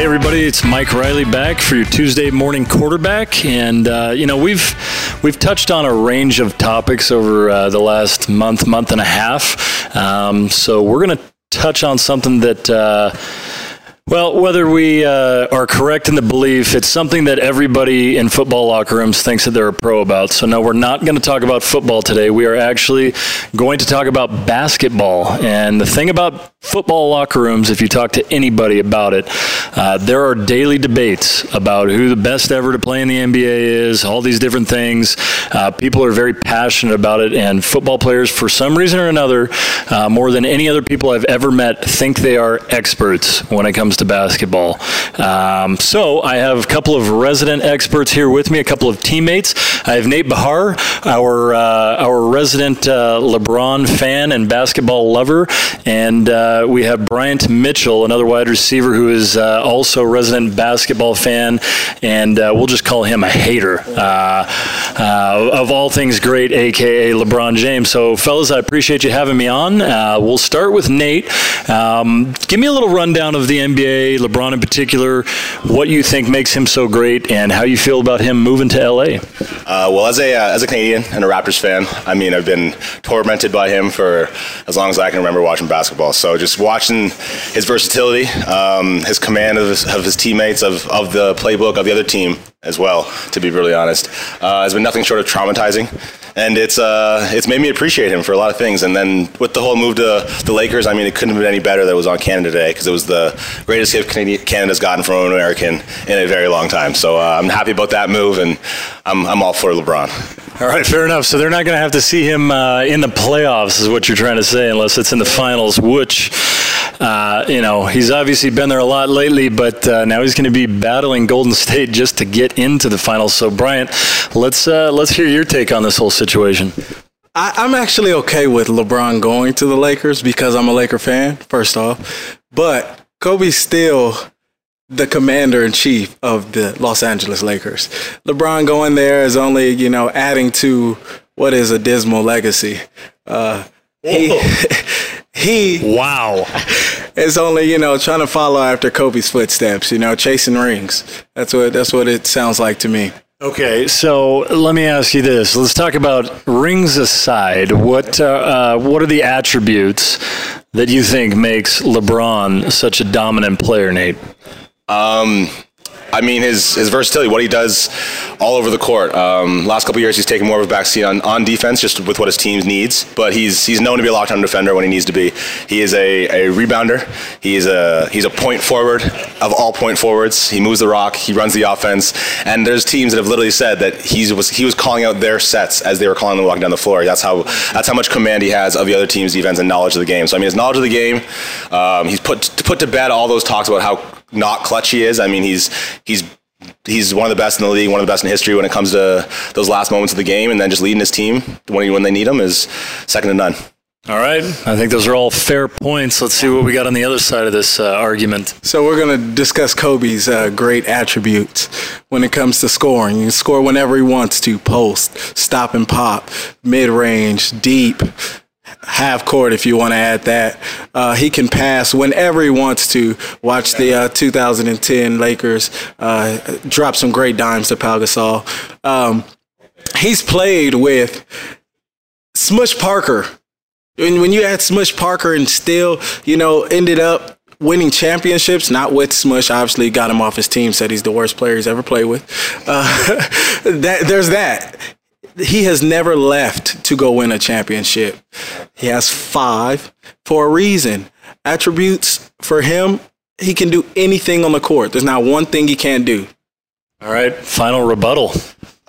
Hey everybody, it's Mike Reilly back for your Tuesday morning quarterback, and uh, you know we've we've touched on a range of topics over uh, the last month, month and a half. Um, so we're going to touch on something that. Uh, well, whether we uh, are correct in the belief, it's something that everybody in football locker rooms thinks that they're a pro about. So, no, we're not going to talk about football today. We are actually going to talk about basketball. And the thing about football locker rooms, if you talk to anybody about it, uh, there are daily debates about who the best ever to play in the NBA is, all these different things. Uh, people are very passionate about it. And football players, for some reason or another, uh, more than any other people I've ever met, think they are experts when it comes to basketball. Um, so I have a couple of resident experts here with me, a couple of teammates. I have Nate Behar, our uh, our resident uh, LeBron fan and basketball lover, and uh, we have Bryant Mitchell, another wide receiver who is uh, also resident basketball fan, and uh, we'll just call him a hater uh, of all things great, aka LeBron James. So, fellas, I appreciate you having me on. we'll start with Nate. Um, give me a little rundown of the NBA NBA, LeBron in particular, what you think makes him so great, and how you feel about him moving to LA. Uh, well, as a uh, as a Canadian and a Raptors fan, I mean, I've been tormented by him for as long as I can remember watching basketball. So just watching his versatility, um, his command of his, of his teammates, of, of the playbook of the other team, as well, to be really honest. Uh, has been nothing short of traumatizing, and it's uh, it's made me appreciate him for a lot of things. And then with the whole move to the Lakers, I mean, it couldn't have been any better that it was on Canada Day because it was the greatest gift Canada's gotten from an American in a very long time. So uh, I'm happy about that move, and I'm I'm all for LeBron. All right, fair enough. So they're not going to have to see him uh, in the playoffs, is what you're trying to say, unless it's in the finals, which uh, you know, he's obviously been there a lot lately, but uh, now he's going to be battling Golden State just to get into the finals. So, Bryant, let's uh, let's hear your take on this whole situation. I, I'm actually okay with LeBron going to the Lakers because I'm a Laker fan. First off, but Kobe's still the commander in chief of the Los Angeles Lakers. LeBron going there is only, you know, adding to what is a dismal legacy. Uh, he, he wow is only you know trying to follow after Kobe's footsteps. You know, chasing rings. That's what that's what it sounds like to me. Okay, so let me ask you this. Let's talk about rings aside. What uh, uh, what are the attributes that you think makes LeBron such a dominant player, Nate? Um, I mean, his his versatility, what he does all over the court. Um, last couple years, he's taken more of a backseat on, on defense, just with what his team needs. But he's he's known to be a lockdown defender when he needs to be. He is a, a rebounder. He is a he's a point forward of all point forwards. He moves the rock. He runs the offense. And there's teams that have literally said that he was he was calling out their sets as they were calling them walking down the floor. That's how that's how much command he has of the other team's defense and knowledge of the game. So I mean, his knowledge of the game. Um, he's put put to bed all those talks about how not clutch he is. I mean, he's he's he's one of the best in the league, one of the best in history when it comes to those last moments of the game, and then just leading his team when when they need him is second to none. All right. I think those are all fair points. Let's see what we got on the other side of this uh, argument. So, we're going to discuss Kobe's uh, great attributes when it comes to scoring. You can score whenever he wants to post, stop and pop, mid range, deep, half court if you want to add that. Uh, he can pass whenever he wants to. Watch the uh, 2010 Lakers uh, drop some great dimes to Pau Gasol. Um, he's played with Smush Parker. When, when you add Smush Parker and still, you know, ended up winning championships, not with Smush. Obviously, got him off his team. Said he's the worst player he's ever played with. Uh, that there's that he has never left to go win a championship. He has five for a reason. Attributes for him, he can do anything on the court. There's not one thing he can't do. All right, final rebuttal.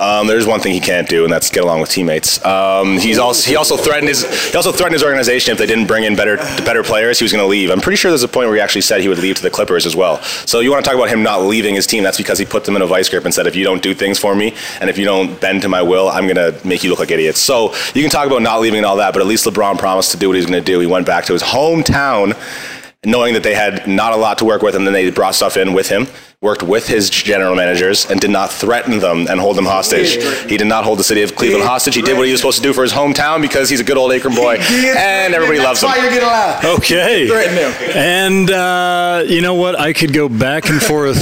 Um, there's one thing he can't do, and that's get along with teammates. Um, he's also he also threatened his he also threatened his organization if they didn't bring in better better players, he was going to leave. I'm pretty sure there's a point where he actually said he would leave to the Clippers as well. So you want to talk about him not leaving his team? That's because he put them in a vice grip and said, if you don't do things for me, and if you don't bend to my will, I'm going to make you look like idiots. So you can talk about not leaving and all that, but at least LeBron promised to do what he's going to do. He went back to his hometown knowing that they had not a lot to work with, and then they brought stuff in with him, worked with his general managers, and did not threaten them and hold them hostage. He did not hold the city of Cleveland hostage. He did what he was supposed to do for his hometown because he's a good old Akron boy, and everybody loves him. That's why you're getting loud. Okay. Threaten him. And uh, you know what? I could go back and forth,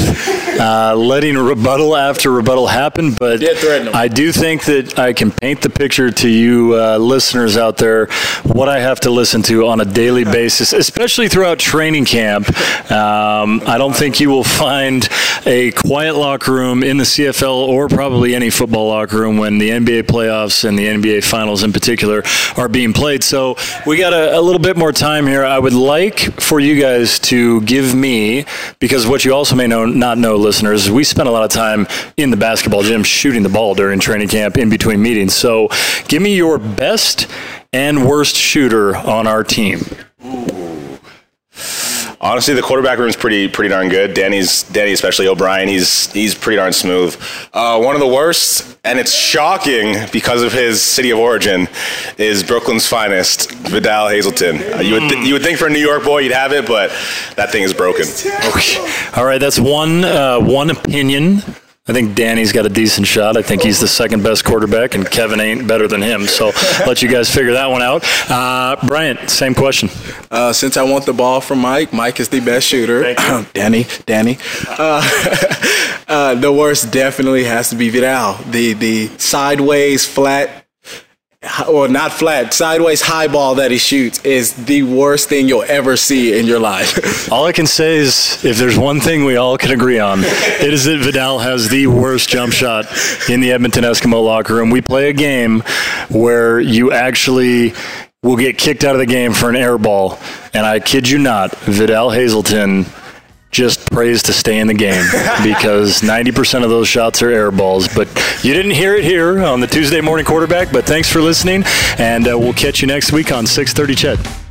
uh, letting rebuttal after rebuttal happen, but Yeah, threaten him. I do think that I can paint the picture to you uh, listeners out there what I have to listen to on a daily basis, especially throughout training camp. Um, I don't think you will find a quiet locker room in the CFL or probably any football locker room when the NBA playoffs and the NBA finals in particular are being played. So we got a, a little bit more time here. I would like for you guys to give me, because what you also may know, not know, listeners, we spent a lot of time in the basketball gym shooting the ball during training camp in between meetings. So give me your best and worst shooter on our team. Honestly, the quarterback room is pretty pretty darn good. Danny's Danny, especially O'Brien, he's he's pretty darn smooth. Uh, one of the worst, and it's shocking because of his city of origin, is Brooklyn's finest, Vidal Hazelton. Uh, you would th- you would think for a New York boy you'd have it, but that thing is broken. All right, that's one uh, one opinion. I think Danny's got a decent shot. I think he's the second best quarterback, and Kevin ain't better than him. So let you guys figure that one out. Uh, Bryant, same question. Uh, since I want the ball from Mike, Mike is the best shooter. Danny, Danny. Uh, uh, the worst definitely has to be Vidal. The the sideways flat, or not flat, sideways high ball that he shoots is the worst thing you'll ever see in your life. All I can say is, if there's one thing we all can agree on, it is that Vidal has the worst jump shot in the Edmonton Eskimo locker room. We play a game where you actually will get kicked out of the game for an air ball, and I kid you not, Vidal Hazelton just prays to stay in the game because 90% of those shots are air balls. But you didn't hear it here on the Tuesday morning quarterback. But thanks for listening, and uh, we'll catch you next week on 6:30. CHED.